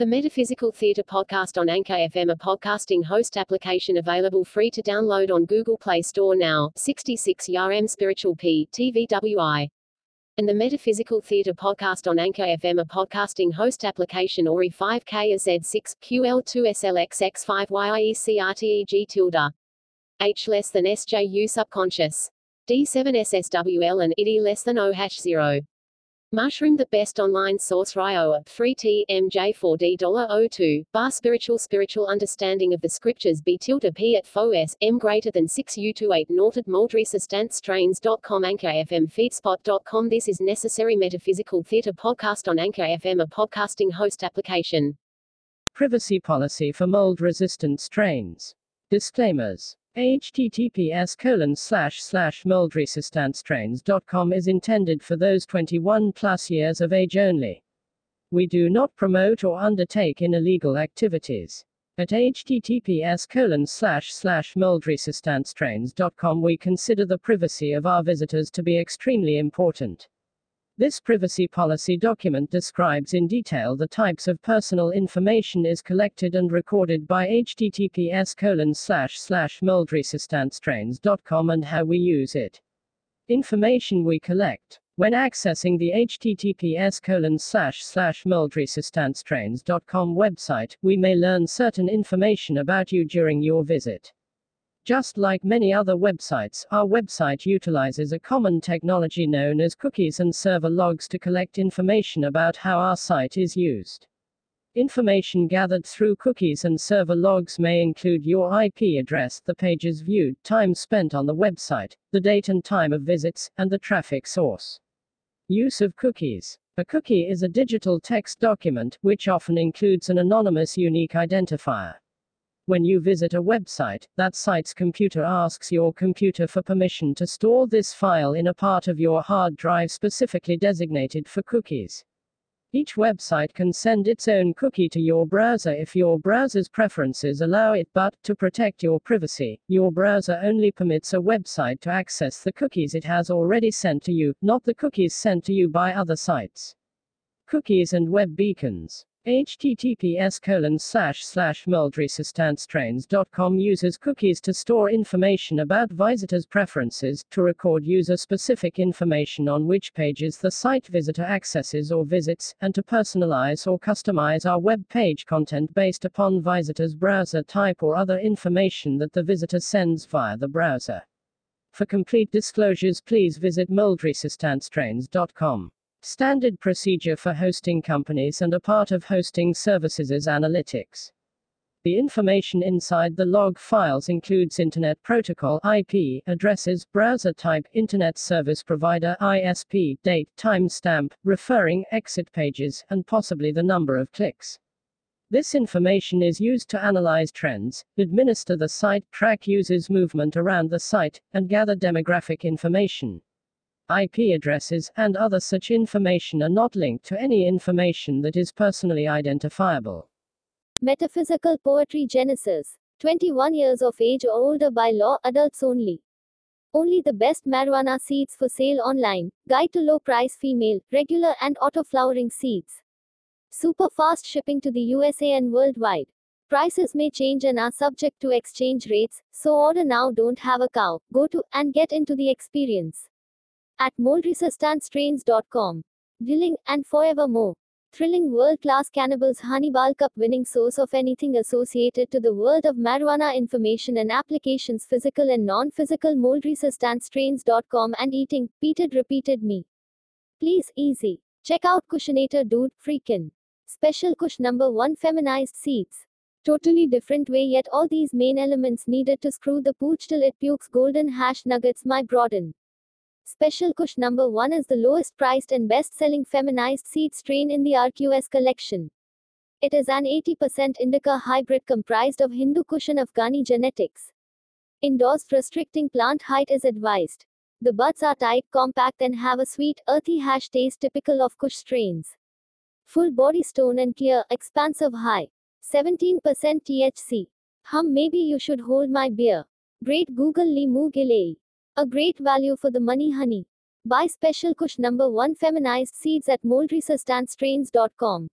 The Metaphysical Theatre podcast on Anchor FM, a podcasting host application available free to download on Google Play Store now. 66 YRM Spiritual P, TVWI. And the Metaphysical Theatre podcast on Anchor FM, a podcasting host application ORI 5K Z6 QL2SLXX5YIECRTEG tilde. H less than SJU subconscious. D7SSWL and ID less than OH0. Mushroom the best online source Ryo, 3T, MJ4D$02, bar spiritual spiritual understanding of the scriptures B tilde P at FOS, M greater than 6U28 Norted Strains.com Anchor FM Feedspot.com This is Necessary Metaphysical Theatre podcast on Anchor FM a podcasting host application. Privacy policy for mold resistant strains. Disclaimers https colon slash slash is intended for those 21 plus years of age only. We do not promote or undertake in illegal activities. At https colon slash slash we consider the privacy of our visitors to be extremely important. This privacy policy document describes in detail the types of personal information is collected and recorded by https colon slash slash moldresistantstrains.com and how we use it. Information we collect. When accessing the https colon slash slash moldresistantstrains.com website, we may learn certain information about you during your visit. Just like many other websites, our website utilizes a common technology known as cookies and server logs to collect information about how our site is used. Information gathered through cookies and server logs may include your IP address, the pages viewed, time spent on the website, the date and time of visits, and the traffic source. Use of cookies. A cookie is a digital text document, which often includes an anonymous unique identifier. When you visit a website, that site's computer asks your computer for permission to store this file in a part of your hard drive specifically designated for cookies. Each website can send its own cookie to your browser if your browser's preferences allow it, but, to protect your privacy, your browser only permits a website to access the cookies it has already sent to you, not the cookies sent to you by other sites. Cookies and web beacons https colon slash slash uses cookies to store information about visitors' preferences, to record user-specific information on which pages the site visitor accesses or visits, and to personalize or customize our web page content based upon visitor's browser type or other information that the visitor sends via the browser. For complete disclosures please visit moldresistantstrains.com. Standard procedure for hosting companies and a part of hosting services is analytics. The information inside the log files includes Internet Protocol IP addresses, browser type, Internet Service Provider ISP, date, timestamp, referring, exit pages, and possibly the number of clicks. This information is used to analyze trends, administer the site, track users' movement around the site, and gather demographic information. IP addresses, and other such information are not linked to any information that is personally identifiable. Metaphysical Poetry Genesis. 21 years of age or older by law, adults only. Only the best marijuana seeds for sale online. Guide to low price female, regular and auto flowering seeds. Super fast shipping to the USA and worldwide. Prices may change and are subject to exchange rates, so order now. Don't have a cow. Go to and get into the experience at moldresistantstrains.com. Dealing and forevermore. Thrilling world class cannibals Honeyball Cup winning source of anything associated to the world of marijuana information and applications physical and non physical moldresistantstrains.com and eating, repeated repeated me. Please, easy. Check out Kushinator Dude, freakin'. Special Kush number 1 feminized seeds. Totally different way yet all these main elements needed to screw the pooch till it pukes golden hash nuggets my broaden. Special Kush number 1 is the lowest priced and best selling feminized seed strain in the RQS collection. It is an 80% indica hybrid comprised of Hindu Kush and Afghani genetics. Indoors, restricting plant height is advised. The buds are tight, compact, and have a sweet, earthy hash taste typical of Kush strains. Full body stone and clear, expansive high. 17% THC. Hum, maybe you should hold my beer. Great Google Lee Gilei. A great value for the money honey. Buy special Kush number 1 feminized seeds at moldresistantstrains.com.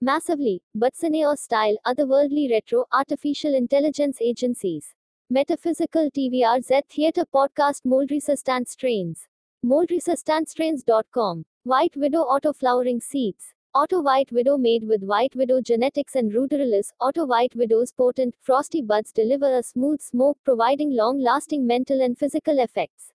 Massively, but or style, otherworldly retro, artificial intelligence agencies. Metaphysical TVRZ Theatre Podcast Mold Resistant Strains. MoldResistantStrains.com. White Widow Auto Flowering Seeds. Auto White Widow made with White Widow genetics and Ruderalis. Auto White Widow's potent, frosty buds deliver a smooth smoke, providing long lasting mental and physical effects.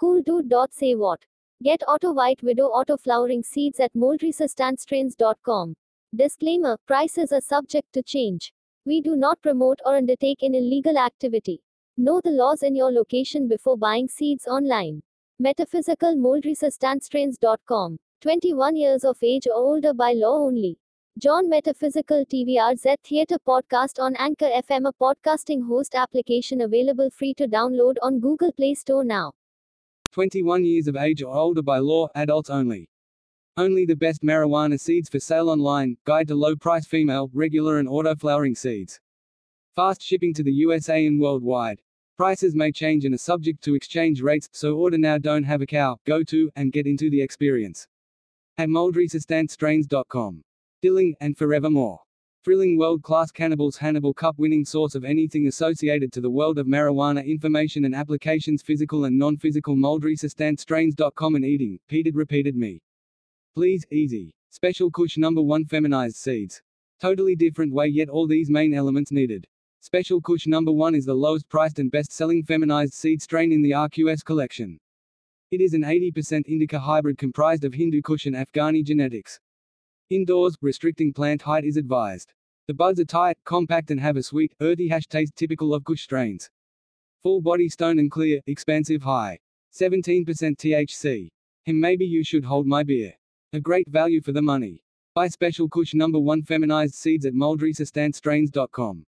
Cool dude. Say what? Get Auto White Widow Auto Flowering Seeds at moldresistantstrains.com. Disclaimer Prices are subject to change. We do not promote or undertake an illegal activity. Know the laws in your location before buying seeds online. Metaphysical moldresistantstrains.com. 21 years of age or older by law only. John Metaphysical TVRZ Theatre Podcast on Anchor FM, a podcasting host application available free to download on Google Play Store now. 21 years of age or older by law, adults only. Only the best marijuana seeds for sale online, guide to low price female, regular and auto flowering seeds. Fast shipping to the USA and worldwide. Prices may change and are subject to exchange rates, so order now don't have a cow, go to, and get into the experience. At moldresistantstrains.com. Dilling, and forevermore. Thrilling world-class cannibals Hannibal Cup winning source of anything associated to the world of marijuana information and applications physical and non-physical moldresistantstrains.com and eating, peated repeated me. Please, easy. Special Kush number 1 feminized seeds. Totally different way yet all these main elements needed. Special Kush number 1 is the lowest priced and best-selling feminized seed strain in the RQS collection. It is an 80% indica hybrid comprised of Hindu Kush and Afghani genetics. Indoors, restricting plant height is advised. The buds are tight, compact and have a sweet, earthy hash taste typical of Kush strains. Full body stone and clear, expansive high. 17% THC. Him maybe you should hold my beer. A great value for the money. Buy Special Kush number 1 feminized seeds at moldresistantstrains.com.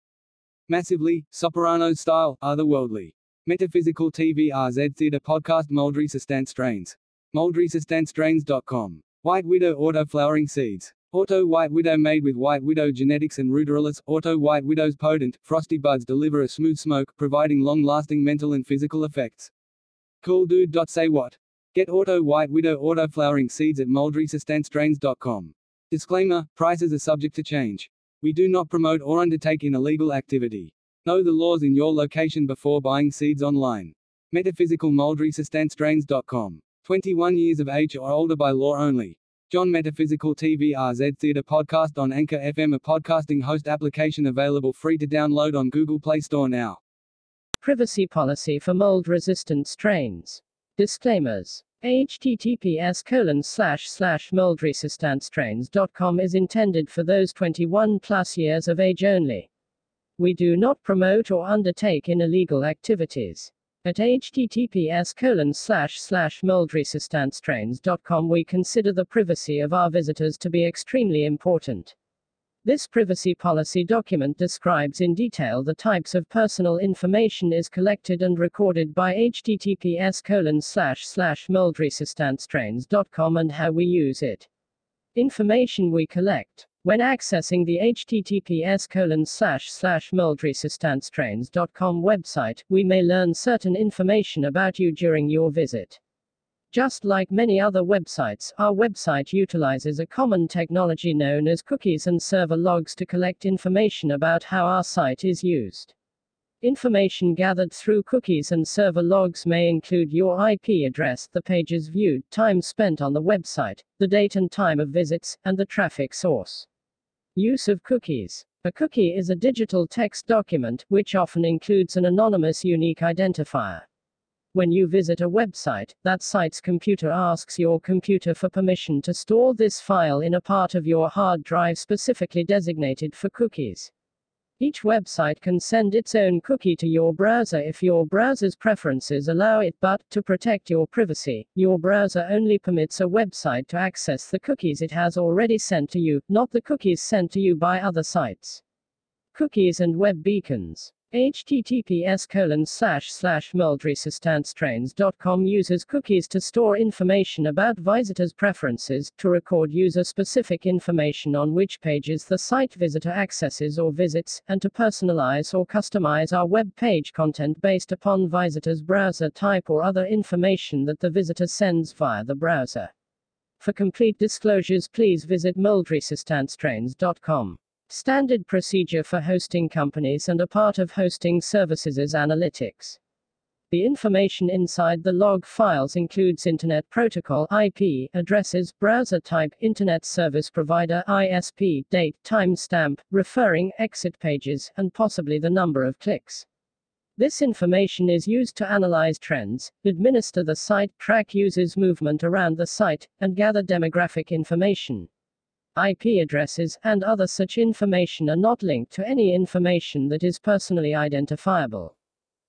Massively, Soprano style, otherworldly. Metaphysical TV RZ Theatre Podcast Mold Resistant Strains. MoldResistantStrains.com. White Widow Auto Flowering Seeds. Auto White Widow made with White Widow genetics and Ruderalis. Auto White Widow's potent, frosty buds deliver a smooth smoke, providing long-lasting mental and physical effects. Cool dude. Say what? Get Auto White Widow Auto Flowering Seeds at moldresistantstrains.com. Disclaimer, prices are subject to change. We do not promote or undertake an illegal activity. Know the laws in your location before buying seeds online. Metaphysical moldresistantstrains.com. 21 years of age or older by law only. John Metaphysical TV RZ Theatre Podcast on Anchor FM, a podcasting host application available free to download on Google Play Store now. Privacy policy for mold resistant strains. Disclaimers. https colon slash slash moldresistantstrains.com is intended for those 21 plus years of age only. We do not promote or undertake in illegal activities. At https colon slash slash we consider the privacy of our visitors to be extremely important. This privacy policy document describes in detail the types of personal information is collected and recorded by https colon slash slash and how we use it. Information we collect. When accessing the https colon slash slash website, we may learn certain information about you during your visit. Just like many other websites, our website utilizes a common technology known as cookies and server logs to collect information about how our site is used. Information gathered through cookies and server logs may include your IP address, the pages viewed, time spent on the website, the date and time of visits, and the traffic source. Use of cookies. A cookie is a digital text document, which often includes an anonymous unique identifier. When you visit a website, that site's computer asks your computer for permission to store this file in a part of your hard drive specifically designated for cookies. Each website can send its own cookie to your browser if your browser's preferences allow it, but, to protect your privacy, your browser only permits a website to access the cookies it has already sent to you, not the cookies sent to you by other sites. Cookies and web beacons https colon slash slash uses cookies to store information about visitors' preferences, to record user-specific information on which pages the site visitor accesses or visits, and to personalize or customize our web page content based upon visitors' browser type or other information that the visitor sends via the browser. For complete disclosures, please visit moldresistantstrains.com. Standard procedure for hosting companies and a part of hosting services is analytics. The information inside the log files includes Internet Protocol IP addresses, browser type, Internet Service Provider ISP, date, timestamp, referring, exit pages, and possibly the number of clicks. This information is used to analyze trends, administer the site, track users' movement around the site, and gather demographic information. IP addresses and other such information are not linked to any information that is personally identifiable.